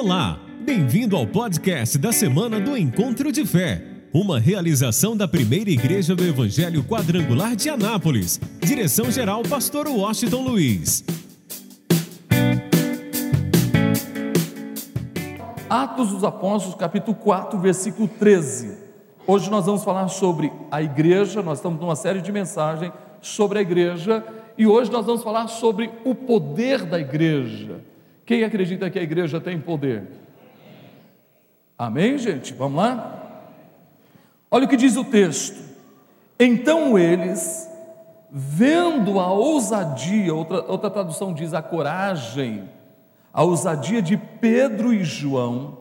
Olá, bem-vindo ao podcast da semana do Encontro de Fé, uma realização da primeira igreja do Evangelho Quadrangular de Anápolis. Direção-geral, Pastor Washington Luiz. Atos dos Apóstolos, capítulo 4, versículo 13. Hoje nós vamos falar sobre a igreja, nós estamos numa série de mensagens sobre a igreja, e hoje nós vamos falar sobre o poder da igreja. Quem acredita que a igreja tem poder? Amém, gente? Vamos lá? Olha o que diz o texto. Então eles, vendo a ousadia, outra, outra tradução diz a coragem, a ousadia de Pedro e João,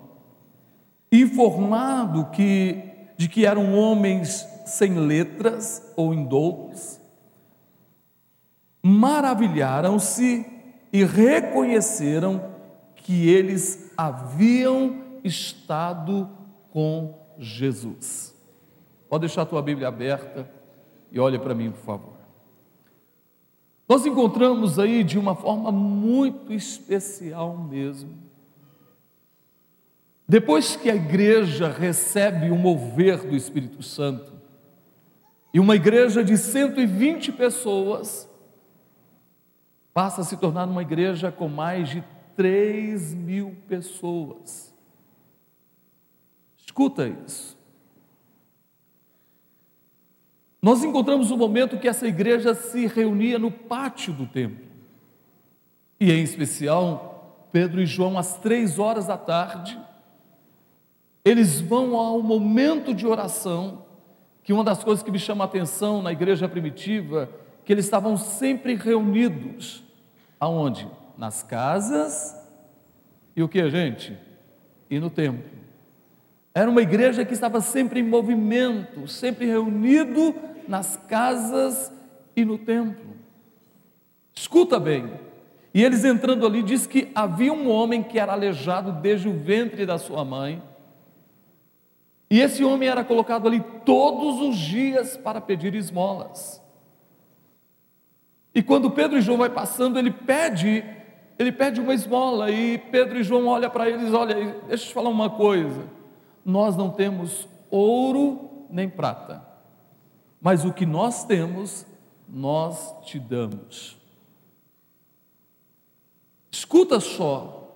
informado que, de que eram homens sem letras ou indoutos, maravilharam-se e reconheceram que eles haviam estado com Jesus. Pode deixar a tua Bíblia aberta e olhe para mim, por favor. Nós encontramos aí de uma forma muito especial mesmo. Depois que a igreja recebe o mover do Espírito Santo, e uma igreja de 120 pessoas, passa a se tornar uma igreja com mais de 3 mil pessoas. Escuta isso. Nós encontramos um momento que essa igreja se reunia no pátio do templo. E em especial, Pedro e João, às três horas da tarde, eles vão ao momento de oração, que uma das coisas que me chama a atenção na igreja primitiva, que eles estavam sempre reunidos Aonde? Nas casas e o que, gente? E no templo. Era uma igreja que estava sempre em movimento, sempre reunido nas casas e no templo. Escuta bem. E eles entrando ali, diz que havia um homem que era aleijado desde o ventre da sua mãe. E esse homem era colocado ali todos os dias para pedir esmolas. E quando Pedro e João vai passando, ele pede, ele pede uma esmola e Pedro e João olham para eles, olha, deixa eu te falar uma coisa. Nós não temos ouro nem prata. Mas o que nós temos, nós te damos. Escuta só.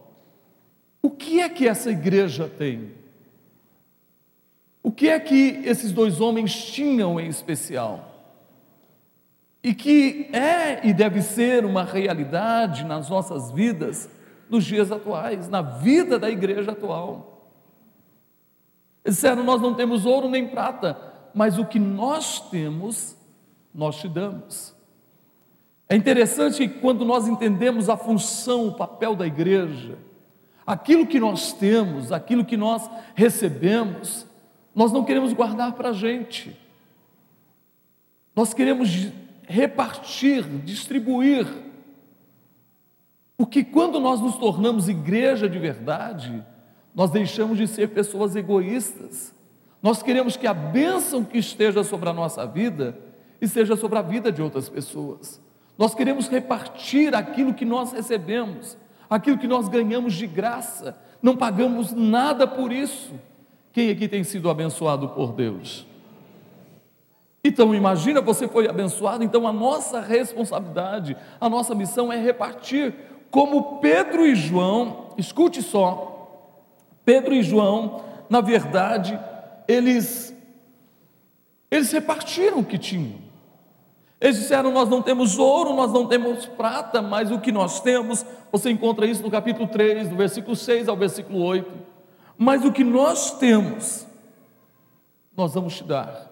O que é que essa igreja tem? O que é que esses dois homens tinham em especial? E que é e deve ser uma realidade nas nossas vidas nos dias atuais, na vida da igreja atual. Eles disseram: Nós não temos ouro nem prata, mas o que nós temos, nós te damos. É interessante que quando nós entendemos a função, o papel da igreja, aquilo que nós temos, aquilo que nós recebemos, nós não queremos guardar para a gente, nós queremos repartir, distribuir. Porque quando nós nos tornamos igreja de verdade, nós deixamos de ser pessoas egoístas. Nós queremos que a bênção que esteja sobre a nossa vida esteja sobre a vida de outras pessoas. Nós queremos repartir aquilo que nós recebemos, aquilo que nós ganhamos de graça. Não pagamos nada por isso. Quem aqui tem sido abençoado por Deus? Então imagina, você foi abençoado, então a nossa responsabilidade, a nossa missão é repartir, como Pedro e João, escute só, Pedro e João, na verdade, eles eles repartiram o que tinham. Eles disseram: Nós não temos ouro, nós não temos prata, mas o que nós temos, você encontra isso no capítulo 3, do versículo 6 ao versículo 8. Mas o que nós temos, nós vamos te dar.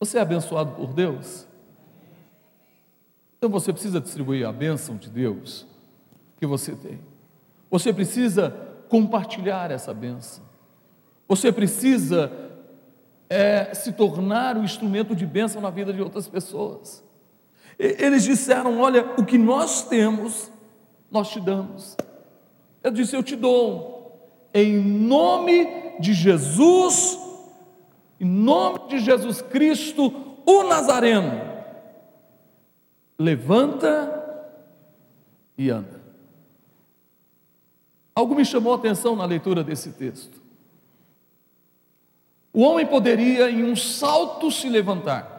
Você é abençoado por Deus? Então você precisa distribuir a bênção de Deus que você tem. Você precisa compartilhar essa bênção. Você precisa é, se tornar o um instrumento de bênção na vida de outras pessoas. Eles disseram: Olha, o que nós temos, nós te damos. Eu disse: Eu te dou, em nome de Jesus em nome de Jesus Cristo, o Nazareno, levanta e anda. Algo me chamou a atenção na leitura desse texto. O homem poderia, em um salto, se levantar.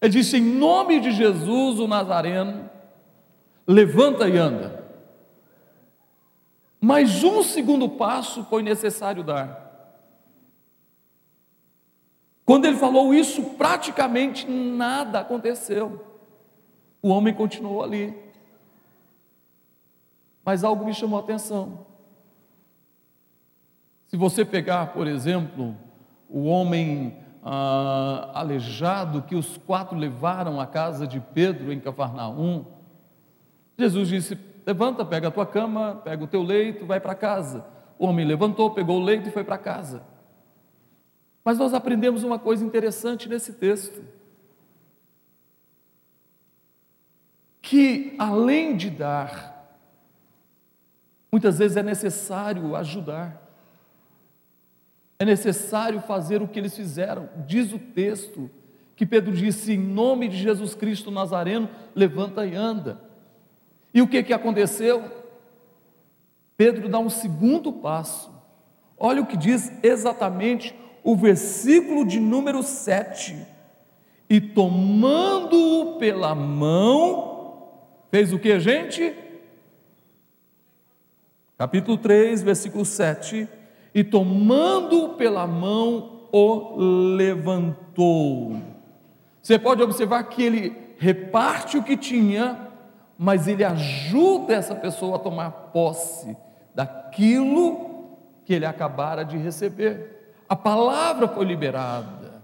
Ele disse: Em nome de Jesus, o Nazareno, levanta e anda. Mas um segundo passo foi necessário dar. Quando ele falou isso, praticamente nada aconteceu. O homem continuou ali. Mas algo me chamou a atenção. Se você pegar, por exemplo, o homem ah, aleijado que os quatro levaram à casa de Pedro em Cafarnaum, Jesus disse: Levanta, pega a tua cama, pega o teu leito, vai para casa. O homem levantou, pegou o leito e foi para casa. Mas nós aprendemos uma coisa interessante nesse texto. Que além de dar, muitas vezes é necessário ajudar. É necessário fazer o que eles fizeram. Diz o texto que Pedro disse: em nome de Jesus Cristo Nazareno, levanta e anda. E o que, que aconteceu? Pedro dá um segundo passo. Olha o que diz exatamente o versículo de número 7. E tomando-o pela mão, fez o que, gente? Capítulo 3, versículo 7 e tomando-o pela mão, o levantou. Você pode observar que ele reparte o que tinha, mas ele ajuda essa pessoa a tomar posse daquilo que ele acabara de receber. A palavra foi liberada,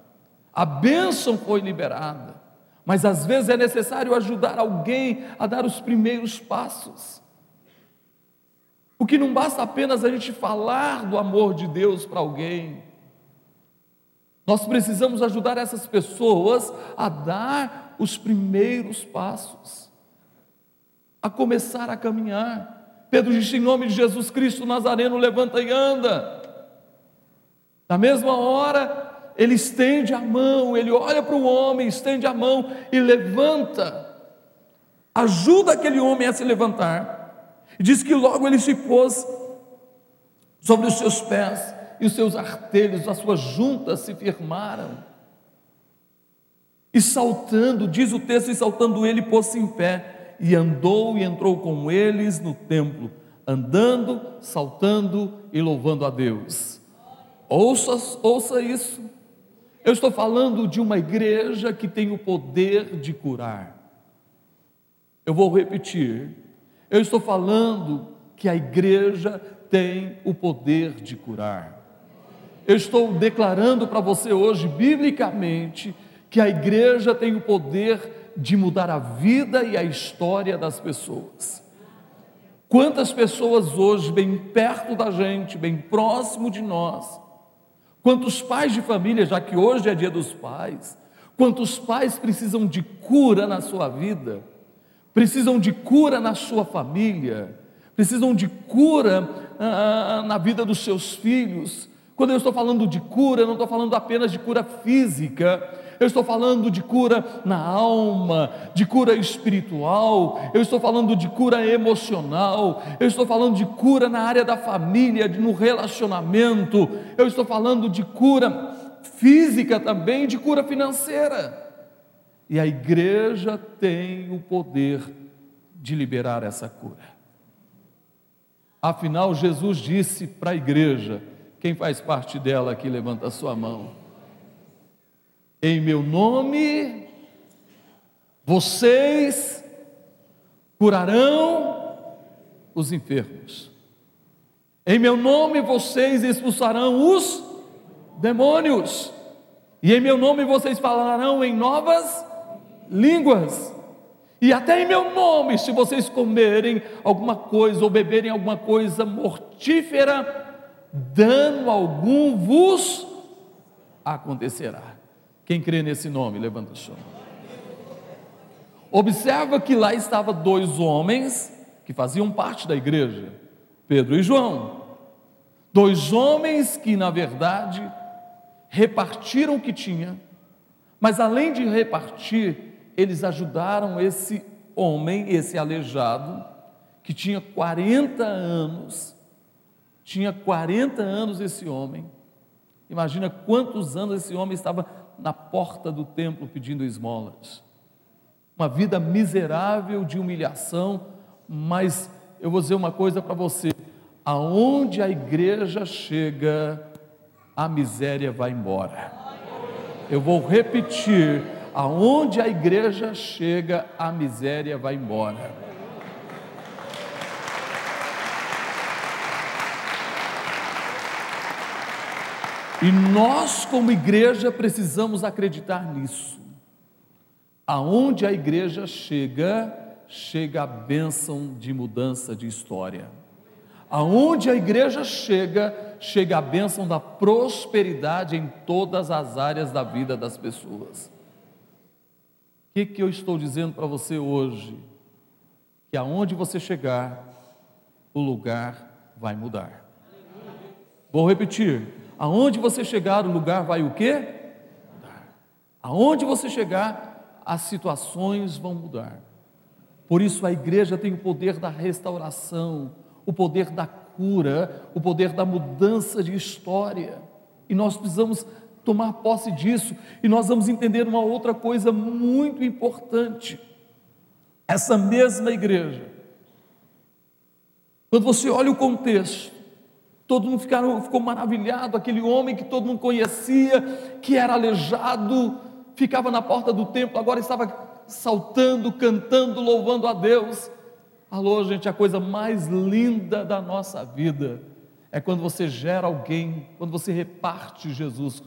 a bênção foi liberada, mas às vezes é necessário ajudar alguém a dar os primeiros passos. Porque não basta apenas a gente falar do amor de Deus para alguém. Nós precisamos ajudar essas pessoas a dar os primeiros passos, a começar a caminhar. Pedro disse: em nome de Jesus Cristo Nazareno, levanta e anda. Na mesma hora, ele estende a mão, ele olha para o homem, estende a mão e levanta, ajuda aquele homem a se levantar. E diz que logo ele se pôs sobre os seus pés e os seus artelhos, as suas juntas se firmaram. E saltando, diz o texto, e saltando ele pôs-se em pé e andou e entrou com eles no templo, andando, saltando e louvando a Deus. Ouça, ouça isso. Eu estou falando de uma igreja que tem o poder de curar. Eu vou repetir. Eu estou falando que a igreja tem o poder de curar. Eu estou declarando para você hoje, biblicamente, que a igreja tem o poder de mudar a vida e a história das pessoas. Quantas pessoas hoje, bem perto da gente, bem próximo de nós, quantos pais de família, já que hoje é dia dos pais, quantos pais precisam de cura na sua vida, precisam de cura na sua família, precisam de cura ah, ah, na vida dos seus filhos. Quando eu estou falando de cura, não estou falando apenas de cura física, eu estou falando de cura na alma, de cura espiritual, eu estou falando de cura emocional, eu estou falando de cura na área da família, no relacionamento, eu estou falando de cura física também, de cura financeira. E a igreja tem o poder de liberar essa cura. Afinal, Jesus disse para a igreja: quem faz parte dela aqui, levanta a sua mão. Em meu nome, vocês curarão os enfermos. Em meu nome, vocês expulsarão os demônios. E em meu nome, vocês falarão em novas línguas. E até em meu nome, se vocês comerem alguma coisa ou beberem alguma coisa mortífera, dano algum vos acontecerá. Quem crê nesse nome, levanta o chão. Observa que lá estavam dois homens que faziam parte da igreja, Pedro e João. Dois homens que, na verdade, repartiram o que tinha, mas além de repartir, eles ajudaram esse homem, esse aleijado, que tinha 40 anos, tinha 40 anos esse homem. Imagina quantos anos esse homem estava na porta do templo pedindo esmolas. Uma vida miserável de humilhação, mas eu vou dizer uma coisa para você: aonde a igreja chega, a miséria vai embora. Eu vou repetir: aonde a igreja chega, a miséria vai embora. E nós, como igreja, precisamos acreditar nisso. Aonde a igreja chega, chega a bênção de mudança de história. Aonde a igreja chega, chega a bênção da prosperidade em todas as áreas da vida das pessoas. O que, que eu estou dizendo para você hoje? Que aonde você chegar, o lugar vai mudar. Vou repetir Aonde você chegar, o lugar vai o quê? Mudar. Aonde você chegar, as situações vão mudar. Por isso a igreja tem o poder da restauração, o poder da cura, o poder da mudança de história. E nós precisamos tomar posse disso, e nós vamos entender uma outra coisa muito importante. Essa mesma igreja, quando você olha o contexto, Todo mundo ficaram, ficou maravilhado, aquele homem que todo mundo conhecia, que era aleijado, ficava na porta do templo, agora estava saltando, cantando, louvando a Deus. Alô, gente, a coisa mais linda da nossa vida é quando você gera alguém, quando você reparte Jesus,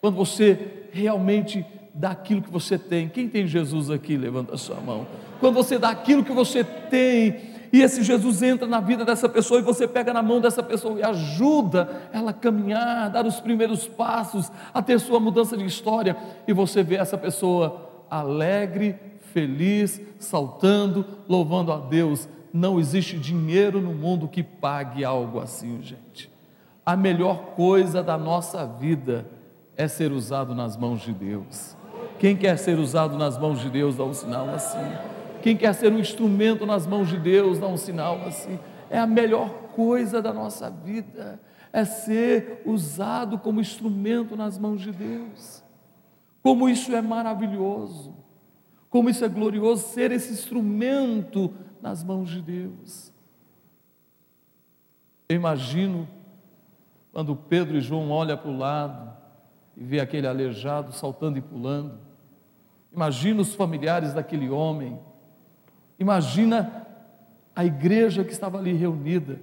quando você realmente dá aquilo que você tem. Quem tem Jesus aqui? Levanta a sua mão. Quando você dá aquilo que você tem e esse Jesus entra na vida dessa pessoa e você pega na mão dessa pessoa e ajuda ela a caminhar, dar os primeiros passos, a ter sua mudança de história, e você vê essa pessoa alegre, feliz, saltando, louvando a Deus. Não existe dinheiro no mundo que pague algo assim, gente. A melhor coisa da nossa vida é ser usado nas mãos de Deus. Quem quer ser usado nas mãos de Deus, dá um sinal assim. Quem quer ser um instrumento nas mãos de Deus, dá um sinal assim. É a melhor coisa da nossa vida, é ser usado como instrumento nas mãos de Deus. Como isso é maravilhoso, como isso é glorioso ser esse instrumento nas mãos de Deus. Eu imagino quando Pedro e João olham para o lado e vê aquele aleijado saltando e pulando. Imagina os familiares daquele homem Imagina a igreja que estava ali reunida.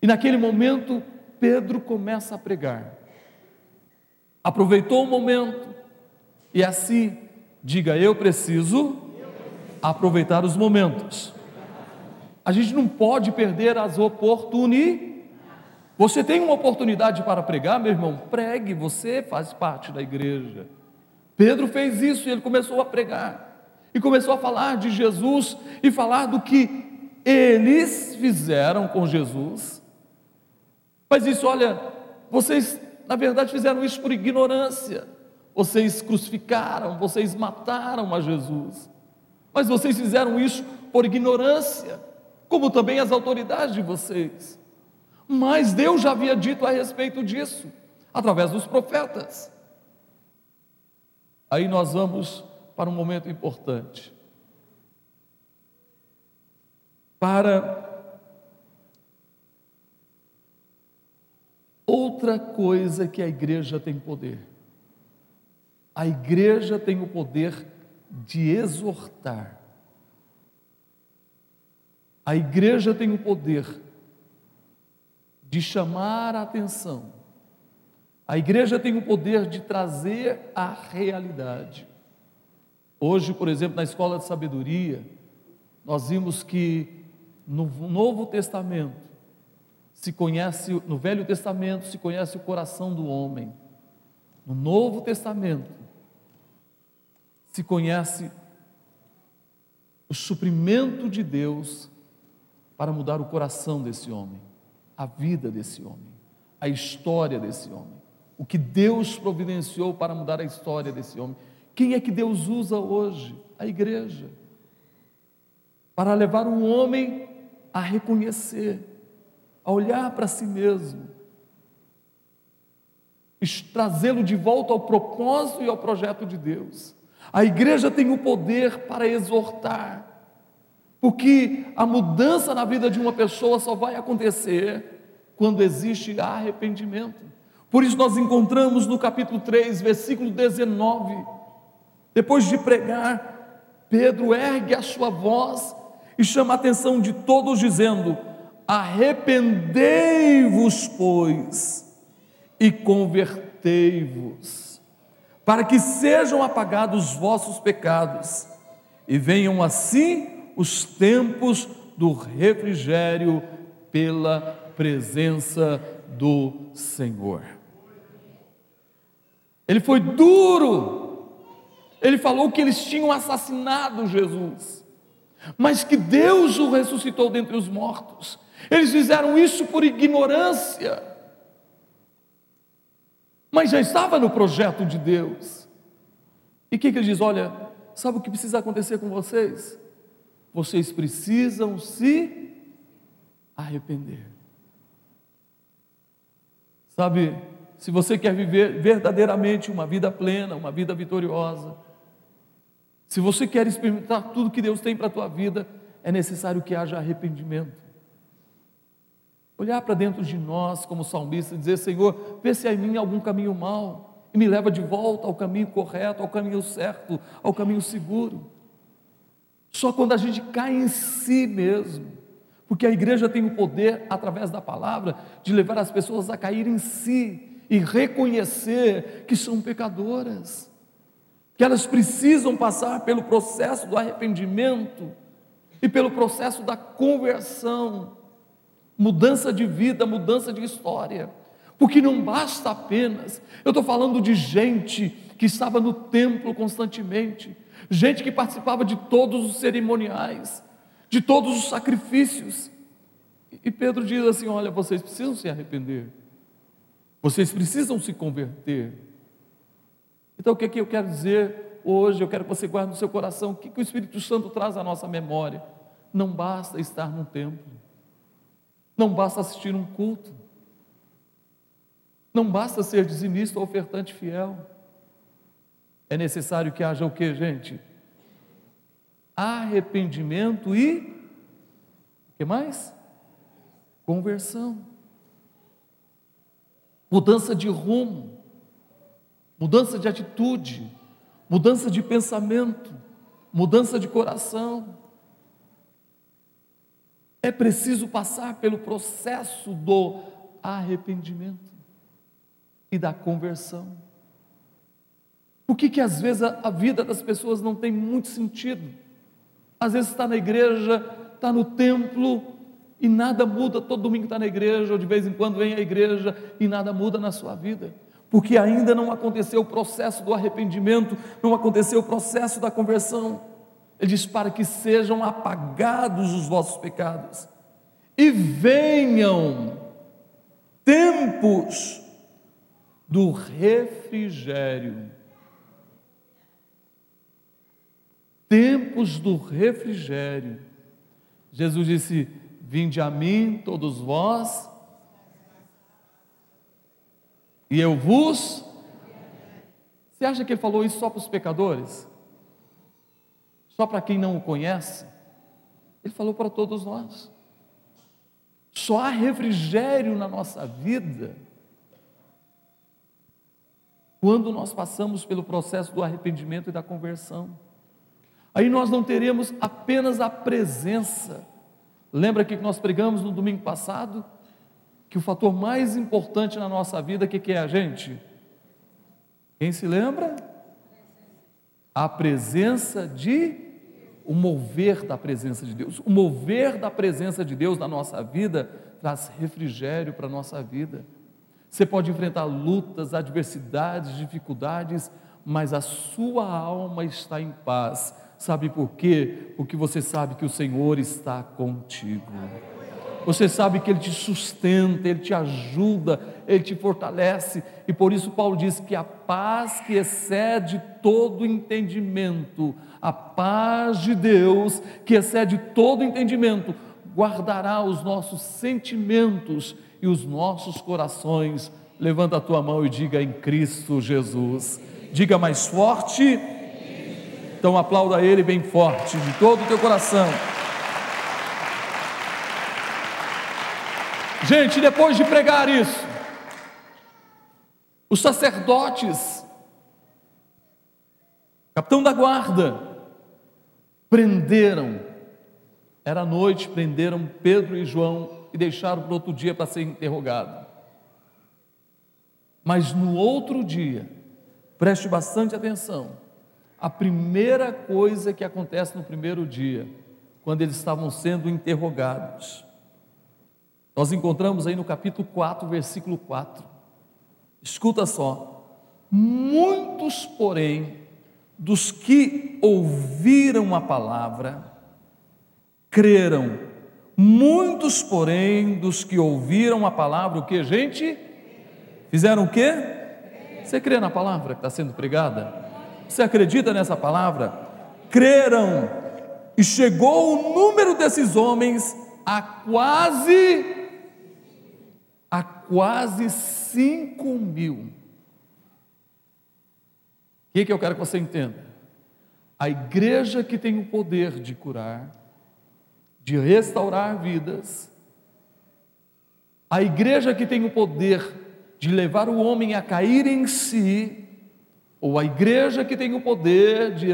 E naquele momento, Pedro começa a pregar. Aproveitou o momento e assim, diga: Eu preciso aproveitar os momentos. A gente não pode perder as oportunidades. Você tem uma oportunidade para pregar, meu irmão? Pregue, você faz parte da igreja. Pedro fez isso e ele começou a pregar e começou a falar de Jesus e falar do que eles fizeram com Jesus. Mas isso, olha, vocês na verdade fizeram isso por ignorância. Vocês crucificaram, vocês mataram a Jesus. Mas vocês fizeram isso por ignorância, como também as autoridades de vocês. Mas Deus já havia dito a respeito disso, através dos profetas. Aí nós vamos para um momento importante. Para outra coisa que a igreja tem poder. A igreja tem o poder de exortar. A igreja tem o poder de chamar a atenção. A igreja tem o poder de trazer a realidade. Hoje, por exemplo, na escola de sabedoria, nós vimos que no Novo Testamento se conhece, no Velho Testamento se conhece o coração do homem. No Novo Testamento se conhece o suprimento de Deus para mudar o coração desse homem, a vida desse homem, a história desse homem, o que Deus providenciou para mudar a história desse homem. Quem é que Deus usa hoje? A igreja. para levar o homem a reconhecer, a olhar para si mesmo, trazê-lo de volta ao propósito e ao projeto de Deus. A igreja tem o poder para exortar, porque a mudança na vida de uma pessoa só vai acontecer quando existe arrependimento. Por isso nós encontramos no capítulo 3, versículo 19, depois de pregar, Pedro ergue a sua voz e chama a atenção de todos, dizendo: Arrependei-vos, pois, e convertei-vos, para que sejam apagados os vossos pecados, e venham assim os tempos do refrigério pela presença do Senhor. Ele foi duro, ele falou que eles tinham assassinado Jesus, mas que Deus o ressuscitou dentre os mortos. Eles fizeram isso por ignorância, mas já estava no projeto de Deus. E o que, que ele diz? Olha, sabe o que precisa acontecer com vocês? Vocês precisam se arrepender. Sabe, se você quer viver verdadeiramente uma vida plena, uma vida vitoriosa, se você quer experimentar tudo que Deus tem para a tua vida, é necessário que haja arrependimento. Olhar para dentro de nós como salmista e dizer: Senhor, vê se há em mim algum caminho mau e me leva de volta ao caminho correto, ao caminho certo, ao caminho seguro. Só quando a gente cai em si mesmo, porque a igreja tem o poder, através da palavra, de levar as pessoas a cair em si e reconhecer que são pecadoras, que elas precisam passar pelo processo do arrependimento e pelo processo da conversão mudança de vida, mudança de história. Porque não basta apenas, eu estou falando de gente que estava no templo constantemente, gente que participava de todos os cerimoniais, de todos os sacrifícios. E Pedro diz assim: Olha, vocês precisam se arrepender, vocês precisam se converter. Então, o que, é que eu quero dizer hoje? Eu quero que você guarde no seu coração o que, que o Espírito Santo traz à nossa memória. Não basta estar no templo, não basta assistir um culto. Não basta ser dizimista ou ofertante fiel. É necessário que haja o que, gente? Arrependimento e o que mais? Conversão. Mudança de rumo, mudança de atitude, mudança de pensamento, mudança de coração. É preciso passar pelo processo do arrependimento e da conversão. Por que, que às vezes a, a vida das pessoas não tem muito sentido? Às vezes está na igreja, está no templo e nada muda, todo domingo está na igreja, ou de vez em quando vem à igreja e nada muda na sua vida, porque ainda não aconteceu o processo do arrependimento, não aconteceu o processo da conversão. Ele diz: para que sejam apagados os vossos pecados e venham tempos do refrigério. Tempos do refrigério. Jesus disse: Vinde a mim, todos vós, e eu vos. Você acha que ele falou isso só para os pecadores? só para quem não o conhece, ele falou para todos nós. Só há refrigério na nossa vida quando nós passamos pelo processo do arrependimento e da conversão. Aí nós não teremos apenas a presença. Lembra que nós pregamos no domingo passado? Que o fator mais importante na nossa vida, que, que é a gente? Quem se lembra? A presença de o mover da presença de Deus. O mover da presença de Deus na nossa vida traz refrigério para a nossa vida. Você pode enfrentar lutas, adversidades, dificuldades, mas a sua alma está em paz. Sabe por quê? Porque você sabe que o Senhor está contigo. Você sabe que Ele te sustenta, Ele te ajuda, Ele te fortalece, e por isso Paulo diz que a paz que excede todo entendimento, a paz de Deus que excede todo entendimento, guardará os nossos sentimentos e os nossos corações. Levanta a tua mão e diga em Cristo Jesus. Diga mais forte. Então aplauda Ele bem forte, de todo o teu coração. Gente, depois de pregar isso, os sacerdotes, capitão da guarda, prenderam, era noite, prenderam Pedro e João e deixaram para outro dia para ser interrogado. Mas no outro dia, preste bastante atenção, a primeira coisa que acontece no primeiro dia, quando eles estavam sendo interrogados, nós encontramos aí no capítulo 4, versículo 4. Escuta só. Muitos, porém, dos que ouviram a palavra, creram. Muitos, porém, dos que ouviram a palavra, o que, gente? Fizeram o quê? Você crê na palavra que está sendo pregada? Você acredita nessa palavra? Creram. E chegou o número desses homens a quase a quase 5 mil. O que, que eu quero que você entenda? A igreja que tem o poder de curar, de restaurar vidas, a igreja que tem o poder de levar o homem a cair em si, ou a igreja que tem o poder de,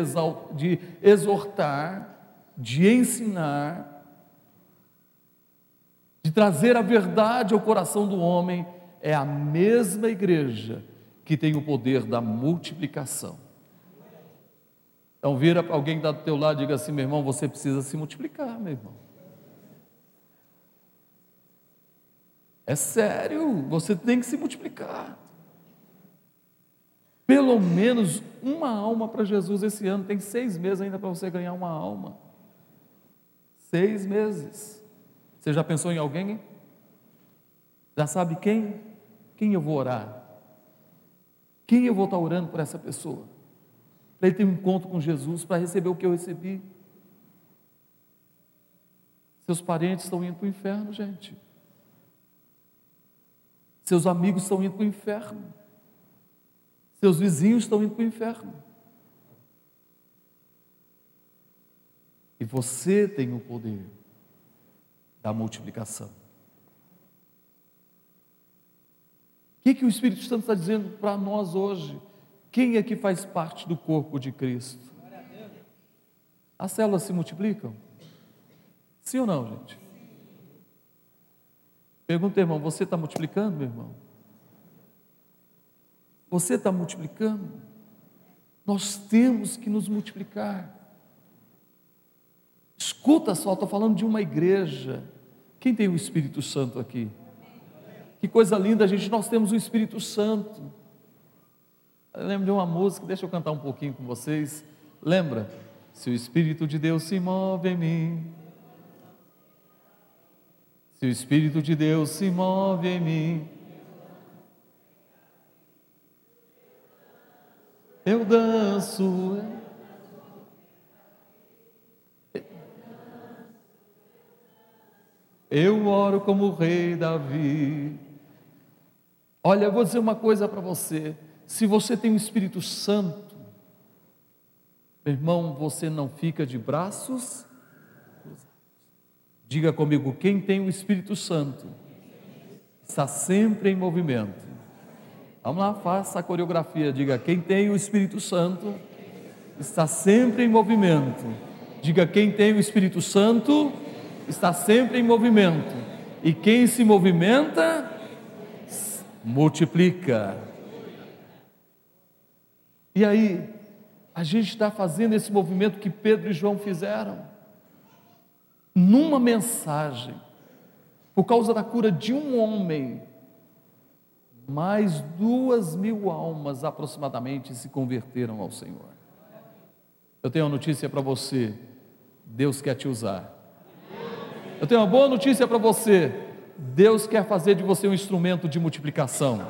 de exortar, de ensinar, de trazer a verdade ao coração do homem, é a mesma igreja que tem o poder da multiplicação. Então vira para alguém que está do teu lado e diga assim, meu irmão, você precisa se multiplicar, meu irmão. É sério, você tem que se multiplicar. Pelo menos uma alma para Jesus esse ano. Tem seis meses ainda para você ganhar uma alma. Seis meses. Você já pensou em alguém? Já sabe quem? Quem eu vou orar? Quem eu vou estar orando por essa pessoa? Para ele ter um encontro com Jesus, para receber o que eu recebi. Seus parentes estão indo para o inferno, gente. Seus amigos estão indo para o inferno. Seus vizinhos estão indo para o inferno. E você tem o poder da multiplicação. O que, que o Espírito Santo está dizendo para nós hoje? Quem é que faz parte do corpo de Cristo? As células se multiplicam? Sim ou não, gente? Pergunta, irmão, você está multiplicando, meu irmão? Você está multiplicando? Nós temos que nos multiplicar. Escuta só, estou falando de uma igreja quem tem o Espírito Santo aqui? Que coisa linda, gente, nós temos o Espírito Santo. Eu lembro de uma música, deixa eu cantar um pouquinho com vocês. Lembra? Se o Espírito de Deus se move em mim, se o Espírito de Deus se move em mim, eu danço. Eu oro como o rei Davi. Olha, eu vou dizer uma coisa para você. Se você tem o Espírito Santo, meu irmão, você não fica de braços. Diga comigo, quem tem o Espírito Santo está sempre em movimento. Vamos lá, faça a coreografia. Diga, quem tem o Espírito Santo está sempre em movimento. Diga, quem tem o Espírito Santo está sempre em movimento. E quem se movimenta, multiplica. E aí, a gente está fazendo esse movimento que Pedro e João fizeram. Numa mensagem, por causa da cura de um homem, mais duas mil almas aproximadamente se converteram ao Senhor. Eu tenho uma notícia para você: Deus quer te usar. Eu tenho uma boa notícia para você. Deus quer fazer de você um instrumento de multiplicação.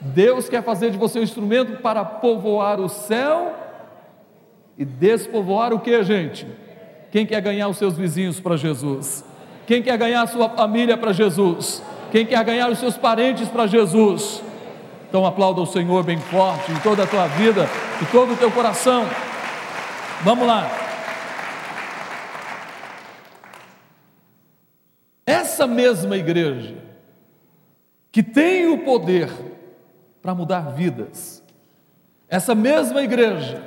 Deus quer fazer de você um instrumento para povoar o céu e despovoar o que, gente? Quem quer ganhar os seus vizinhos para Jesus? Quem quer ganhar a sua família para Jesus? Quem quer ganhar os seus parentes para Jesus? Então aplauda o Senhor bem forte em toda a tua vida, em todo o teu coração. Vamos lá. Essa mesma igreja que tem o poder para mudar vidas, essa mesma igreja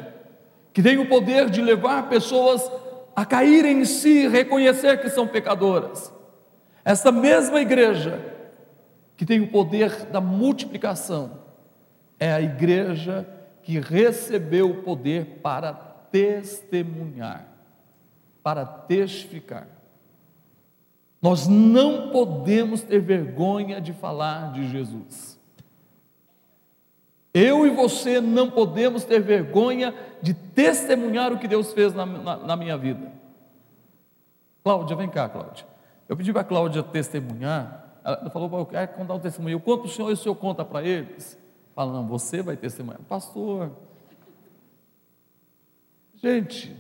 que tem o poder de levar pessoas a caírem em si, reconhecer que são pecadoras, essa mesma igreja que tem o poder da multiplicação, é a igreja que recebeu o poder para testemunhar, para testificar. Nós não podemos ter vergonha de falar de Jesus. Eu e você não podemos ter vergonha de testemunhar o que Deus fez na, na, na minha vida. Cláudia, vem cá, Cláudia. Eu pedi para a Cláudia testemunhar. Ela falou, eu quero contar um testemunho. Eu conto o senhor e o senhor conta para eles. Fala, não, você vai testemunhar. Pastor. Gente,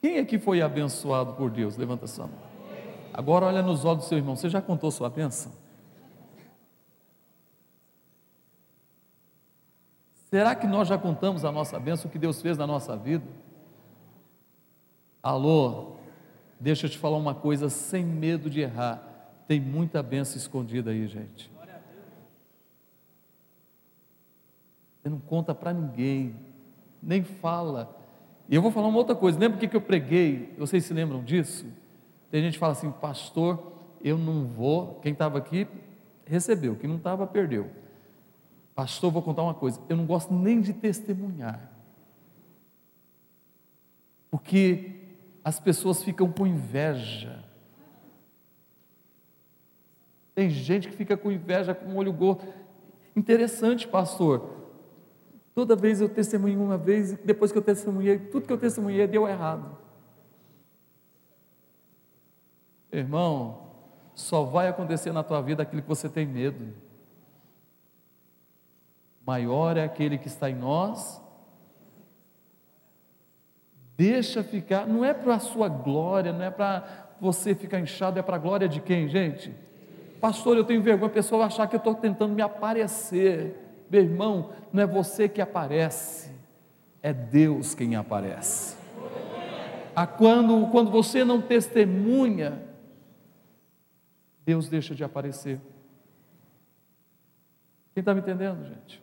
quem aqui foi abençoado por Deus? Levanta a sua mão. Agora olha nos olhos do seu irmão. Você já contou sua bênção? Será que nós já contamos a nossa bênção, o que Deus fez na nossa vida? Alô, deixa eu te falar uma coisa sem medo de errar. Tem muita bênção escondida aí, gente. Você não conta para ninguém, nem fala. E eu vou falar uma outra coisa. Lembra o que eu preguei? Vocês se lembram disso? Tem gente que fala assim, pastor, eu não vou. Quem estava aqui recebeu, quem não estava perdeu. Pastor, vou contar uma coisa. Eu não gosto nem de testemunhar, porque as pessoas ficam com inveja. Tem gente que fica com inveja, com olho gordo. Interessante, pastor. Toda vez eu testemunhei uma vez, e depois que eu testemunhei, tudo que eu testemunhei deu errado. Irmão, só vai acontecer na tua vida aquilo que você tem medo. Maior é aquele que está em nós. Deixa ficar, não é para a sua glória, não é para você ficar inchado, é para a glória de quem, gente? Pastor, eu tenho vergonha, a pessoa achar que eu estou tentando me aparecer. Meu irmão, não é você que aparece, é Deus quem aparece. A quando, quando você não testemunha, Deus deixa de aparecer. Quem está me entendendo, gente?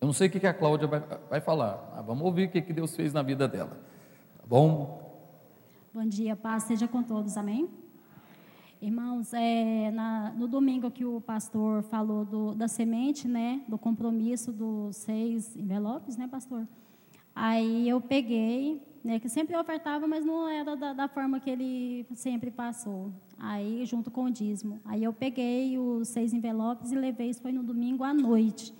Eu não sei o que a Cláudia vai, vai falar, mas vamos ouvir o que Deus fez na vida dela. Tá bom? Bom dia, paz seja com todos, amém? Irmãos, é, na, no domingo que o pastor falou do, da semente, né, do compromisso dos seis envelopes, né, pastor? Aí eu peguei, né, que sempre ofertava, mas não era da, da, forma que ele sempre passou. Aí, junto com o dízimo. Aí eu peguei os seis envelopes e levei, isso foi no domingo à noite.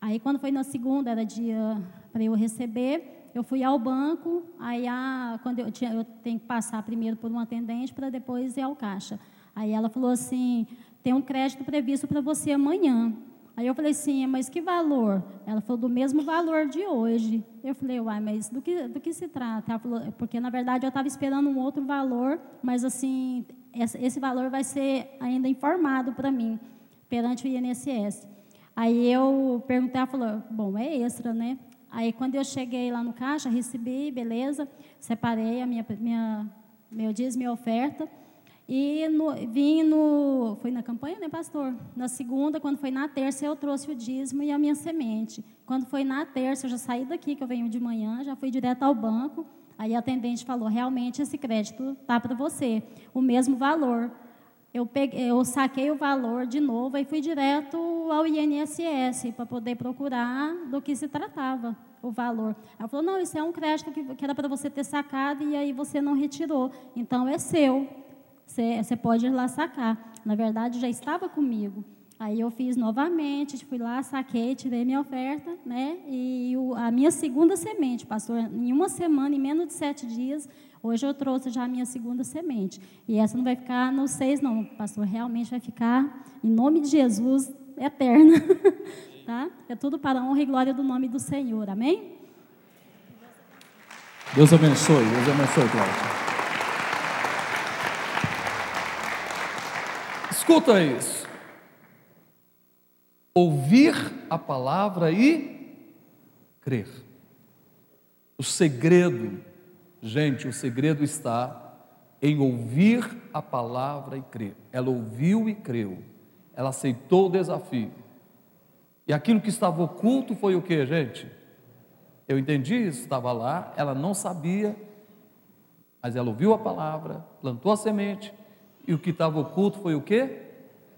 Aí, quando foi na segunda, era dia para eu receber, eu fui ao banco, aí a, quando eu, tinha, eu tenho que passar primeiro por um atendente para depois ir ao caixa. Aí ela falou assim: tem um crédito previsto para você amanhã. Aí eu falei assim, mas que valor? Ela falou, do mesmo valor de hoje. Eu falei, uai, mas do que, do que se trata? Ela falou, porque na verdade eu estava esperando um outro valor, mas assim, esse valor vai ser ainda informado para mim, perante o INSS. Aí eu perguntei, ela falou, bom, é extra, né? Aí, quando eu cheguei lá no caixa, recebi, beleza, separei a minha, minha meu dízimo, minha oferta. E no, vim no. Foi na campanha, né, pastor? Na segunda, quando foi na terça, eu trouxe o dízimo e a minha semente. Quando foi na terça, eu já saí daqui, que eu venho de manhã, já fui direto ao banco. Aí a atendente falou: realmente esse crédito tá para você, o mesmo valor. Eu, peguei, eu saquei o valor de novo e fui direto ao INSS para poder procurar do que se tratava o valor. Ela falou: não, isso é um crédito que, que era para você ter sacado e aí você não retirou. Então é seu. Você, você pode ir lá sacar. Na verdade, já estava comigo. Aí eu fiz novamente, fui lá, saquei, tirei minha oferta, né? E o, a minha segunda semente, pastor, em uma semana, em menos de sete dias, Hoje eu trouxe já a minha segunda semente. E essa não vai ficar no seis, não, pastor. Realmente vai ficar, em nome de Jesus, eterna. tá? É tudo para a honra e glória do nome do Senhor. Amém? Deus abençoe, Deus abençoe, Cláudia. Escuta isso. Ouvir a palavra e crer. O segredo, gente, o segredo está em ouvir a palavra e crer. Ela ouviu e creu. Ela aceitou o desafio. E aquilo que estava oculto foi o que, gente? Eu entendi isso, estava lá, ela não sabia, mas ela ouviu a palavra, plantou a semente, e o que estava oculto foi o que?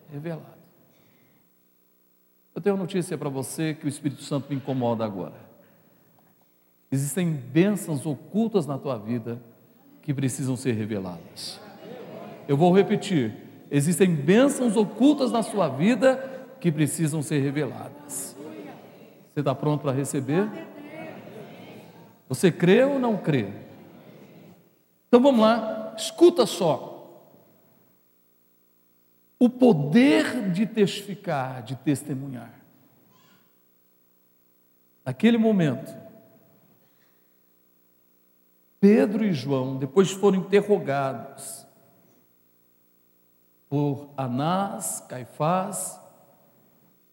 Revelado. Eu tenho uma notícia para você que o Espírito Santo me incomoda agora. Existem bênçãos ocultas na tua vida que precisam ser reveladas. Eu vou repetir: existem bênçãos ocultas na sua vida que precisam ser reveladas. Você está pronto para receber? Você crê ou não crê? Então vamos lá, escuta só o poder de testificar, de testemunhar. Naquele momento, Pedro e João, depois foram interrogados por Anás, Caifás,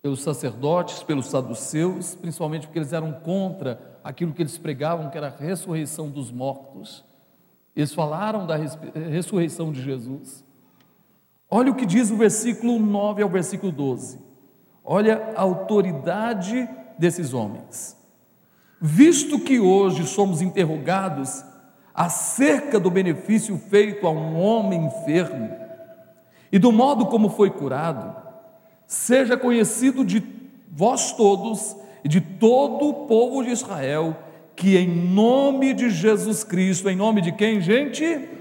pelos sacerdotes, pelos saduceus, principalmente porque eles eram contra aquilo que eles pregavam, que era a ressurreição dos mortos. Eles falaram da ressurreição de Jesus. Olha o que diz o versículo 9 ao versículo 12. Olha a autoridade desses homens. Visto que hoje somos interrogados acerca do benefício feito a um homem enfermo e do modo como foi curado, seja conhecido de vós todos e de todo o povo de Israel que em nome de Jesus Cristo, em nome de quem, gente?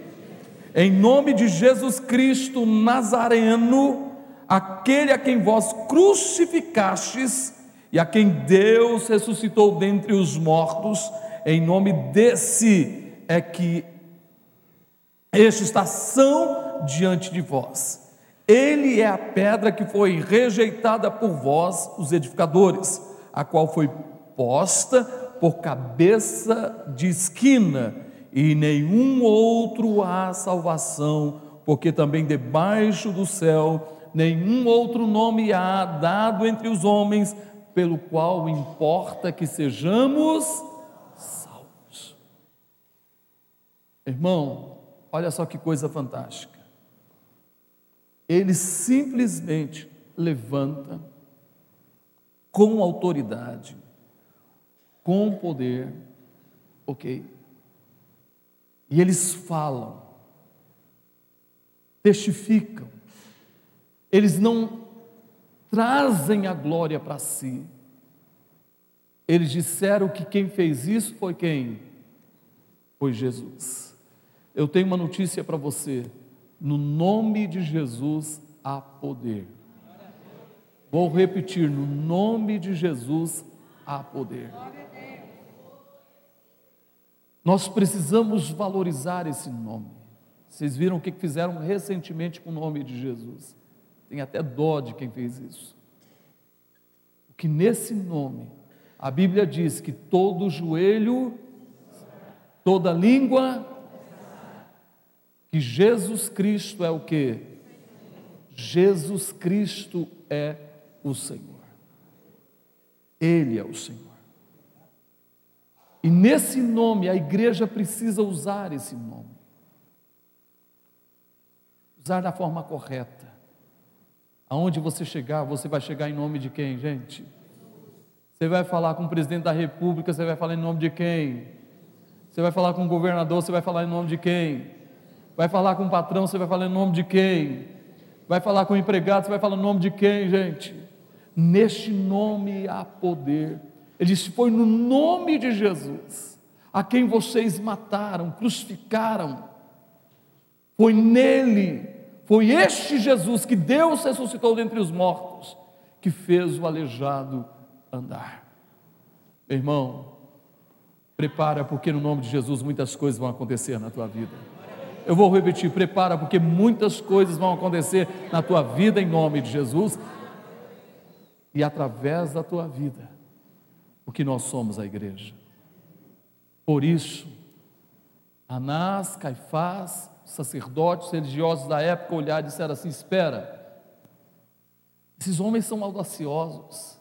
em nome de Jesus Cristo Nazareno, aquele a quem vós crucificastes e a quem Deus ressuscitou dentre os mortos, em nome desse é que este está são diante de vós. Ele é a pedra que foi rejeitada por vós, os edificadores, a qual foi posta por cabeça de esquina e nenhum outro há salvação, porque também debaixo do céu nenhum outro nome há dado entre os homens, pelo qual importa que sejamos Irmão, olha só que coisa fantástica. Ele simplesmente levanta com autoridade, com poder, ok? E eles falam, testificam, eles não trazem a glória para si. Eles disseram que quem fez isso foi quem? Foi Jesus. Eu tenho uma notícia para você. No nome de Jesus há poder. Vou repetir: no nome de Jesus há poder. Nós precisamos valorizar esse nome. Vocês viram o que fizeram recentemente com o nome de Jesus? Tem até dó de quem fez isso. Que nesse nome, a Bíblia diz que todo joelho, toda língua, que Jesus Cristo é o que? Jesus Cristo é o Senhor. Ele é o Senhor. E nesse nome, a igreja precisa usar esse nome. Usar da forma correta. Aonde você chegar, você vai chegar em nome de quem, gente? Você vai falar com o presidente da república, você vai falar em nome de quem? Você vai falar com o governador, você vai falar em nome de quem? Vai falar com o patrão, você vai falar em nome de quem? Vai falar com o empregado, você vai falar em nome de quem, gente? Neste nome há poder. Ele disse: Foi no nome de Jesus, a quem vocês mataram, crucificaram. Foi nele, foi este Jesus que Deus ressuscitou dentre os mortos, que fez o aleijado andar. Meu irmão, Prepara, porque no nome de Jesus muitas coisas vão acontecer na tua vida. Eu vou repetir: prepara, porque muitas coisas vão acontecer na tua vida em nome de Jesus e através da tua vida, porque nós somos a igreja. Por isso, Anás, Caifás, sacerdotes religiosos da época olharam e disseram assim: Espera, esses homens são audaciosos,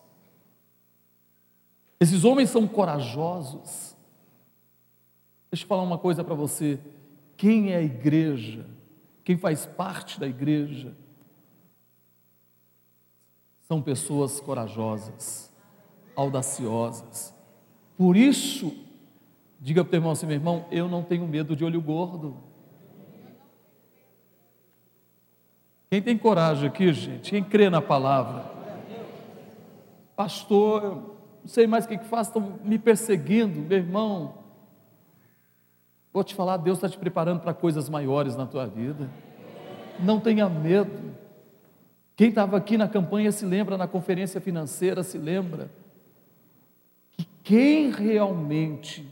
esses homens são corajosos. Deixa eu falar uma coisa para você: quem é a igreja, quem faz parte da igreja, são pessoas corajosas, audaciosas. Por isso, diga para o teu irmão assim, meu irmão, eu não tenho medo de olho gordo. Quem tem coragem aqui, gente? Quem crê na palavra? Pastor, eu não sei mais o que, que faz, estão me perseguindo, meu irmão. Vou te falar, Deus está te preparando para coisas maiores na tua vida. Não tenha medo. Quem estava aqui na campanha se lembra, na conferência financeira se lembra, que quem realmente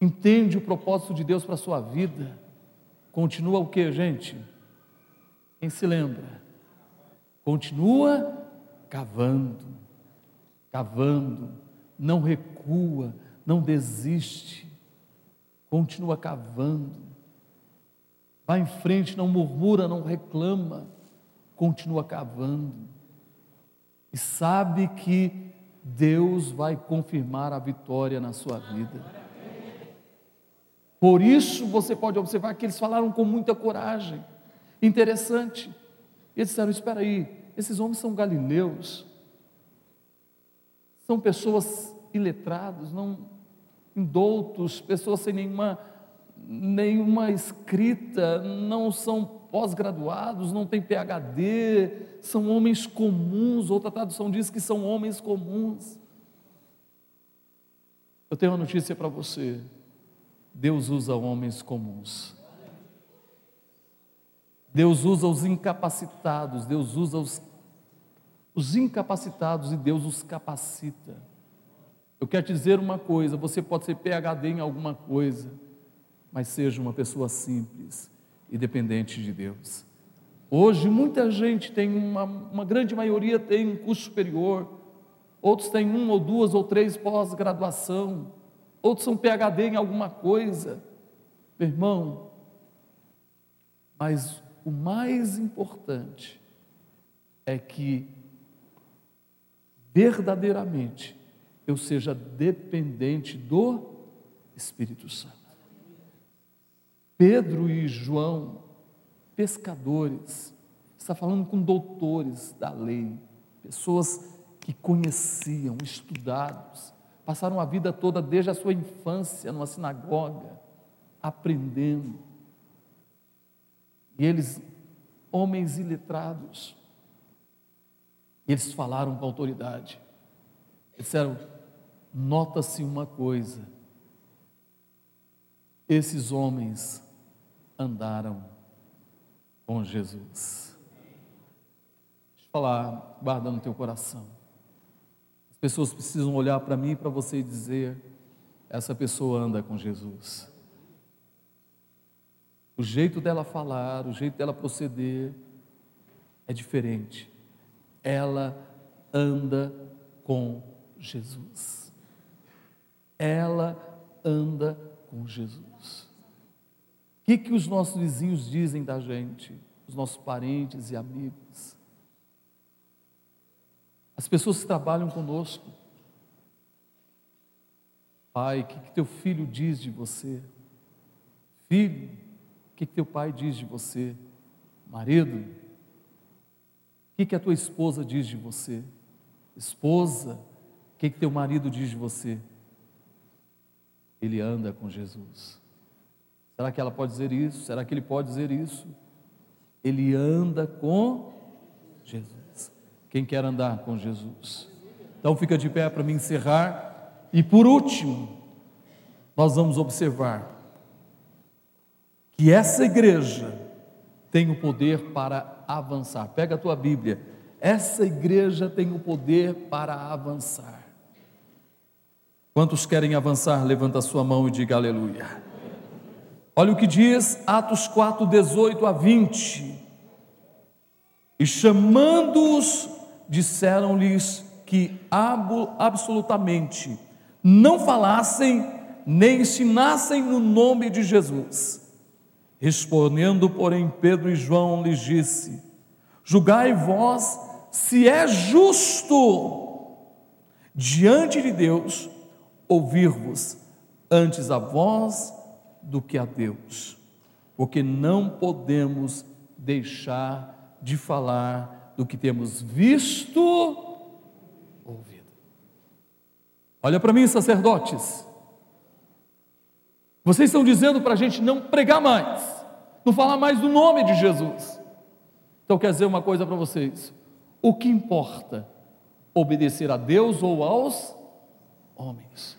entende o propósito de Deus para a sua vida, continua o que, gente? Quem se lembra? Continua cavando, cavando, não recua, não desiste, continua cavando, vai em frente, não murmura, não reclama continua cavando e sabe que Deus vai confirmar a vitória na sua vida. Por isso você pode observar que eles falaram com muita coragem. Interessante. Eles disseram: Espera aí, esses homens são galileus, são pessoas iletrados, não indoutos, pessoas sem nenhuma, nenhuma escrita, não são pós-graduados, não têm PhD, são homens comuns, outra tradução diz que são homens comuns. Eu tenho uma notícia para você: Deus usa homens comuns. Deus usa os incapacitados, Deus usa os, os incapacitados e Deus os capacita. Eu quero te dizer uma coisa: você pode ser PhD em alguma coisa, mas seja uma pessoa simples e dependente de Deus. Hoje, muita gente tem, uma, uma grande maioria tem um curso superior, outros têm uma ou duas ou três pós-graduação, outros são PhD em alguma coisa. Meu irmão, mas o mais importante é que verdadeiramente eu seja dependente do Espírito Santo. Pedro e João, pescadores, está falando com doutores da lei, pessoas que conheciam, estudados, passaram a vida toda desde a sua infância numa sinagoga, aprendendo. E eles, homens iletrados, eles falaram com autoridade. Disseram: nota-se uma coisa, esses homens andaram com Jesus. Deixa eu falar, guarda no teu coração. As pessoas precisam olhar para mim e para você e dizer: essa pessoa anda com Jesus. O jeito dela falar, o jeito dela proceder é diferente. Ela anda com Jesus. Ela anda com Jesus. O que, que os nossos vizinhos dizem da gente, os nossos parentes e amigos? As pessoas que trabalham conosco. Pai, o que, que teu filho diz de você? Filho, o que, que teu pai diz de você? Marido, o que, que a tua esposa diz de você? Esposa, o que, que teu marido diz de você? Ele anda com Jesus. Será que ela pode dizer isso? Será que ele pode dizer isso? Ele anda com Jesus. Quem quer andar com Jesus? Então fica de pé para me encerrar. E por último, nós vamos observar que essa igreja tem o poder para avançar. Pega a tua Bíblia. Essa igreja tem o poder para avançar. Quantos querem avançar? Levanta a sua mão e diga aleluia. Olha o que diz Atos 4, 18 a 20. E chamando-os, disseram-lhes que absolutamente não falassem nem ensinassem no nome de Jesus. Respondendo, porém, Pedro e João lhes disse: Julgai vós se é justo diante de Deus ouvir-vos antes a vós do que a Deus, porque não podemos deixar de falar do que temos visto, ouvido. Olha para mim, sacerdotes. Vocês estão dizendo para a gente não pregar mais, não falar mais do nome de Jesus. Então, quer dizer uma coisa para vocês: o que importa? Obedecer a Deus ou aos homens.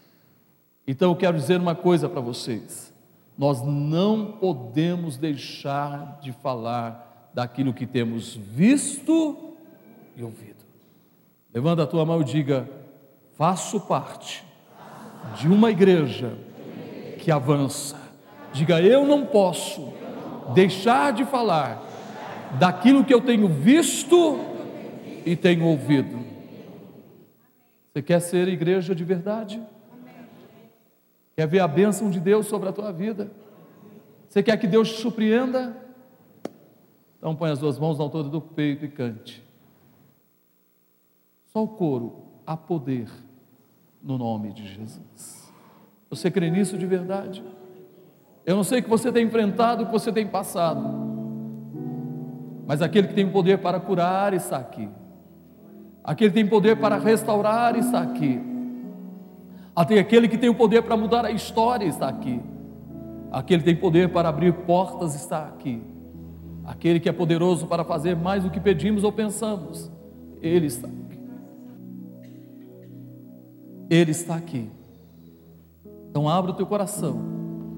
Então eu quero dizer uma coisa para vocês: nós não podemos deixar de falar daquilo que temos visto e ouvido. Levanta a tua mão e diga: faço parte de uma igreja que avança. Diga: eu não posso deixar de falar daquilo que eu tenho visto e tenho ouvido. Você quer ser igreja de verdade? Quer ver a bênção de Deus sobre a tua vida? Você quer que Deus te surpreenda? Então põe as duas mãos na altura do peito e cante. Só o coro, há poder no nome de Jesus. Você crê nisso de verdade? Eu não sei o que você tem enfrentado, o que você tem passado, mas aquele que tem o poder para curar está aqui. Aquele que tem poder para restaurar está aqui. Aquele que tem o poder para mudar a história está aqui. Aquele que tem poder para abrir portas está aqui. Aquele que é poderoso para fazer mais do que pedimos ou pensamos, ele está aqui. Ele está aqui. Então abra o teu coração,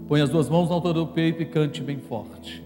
põe as duas mãos na altura do peito e cante bem forte.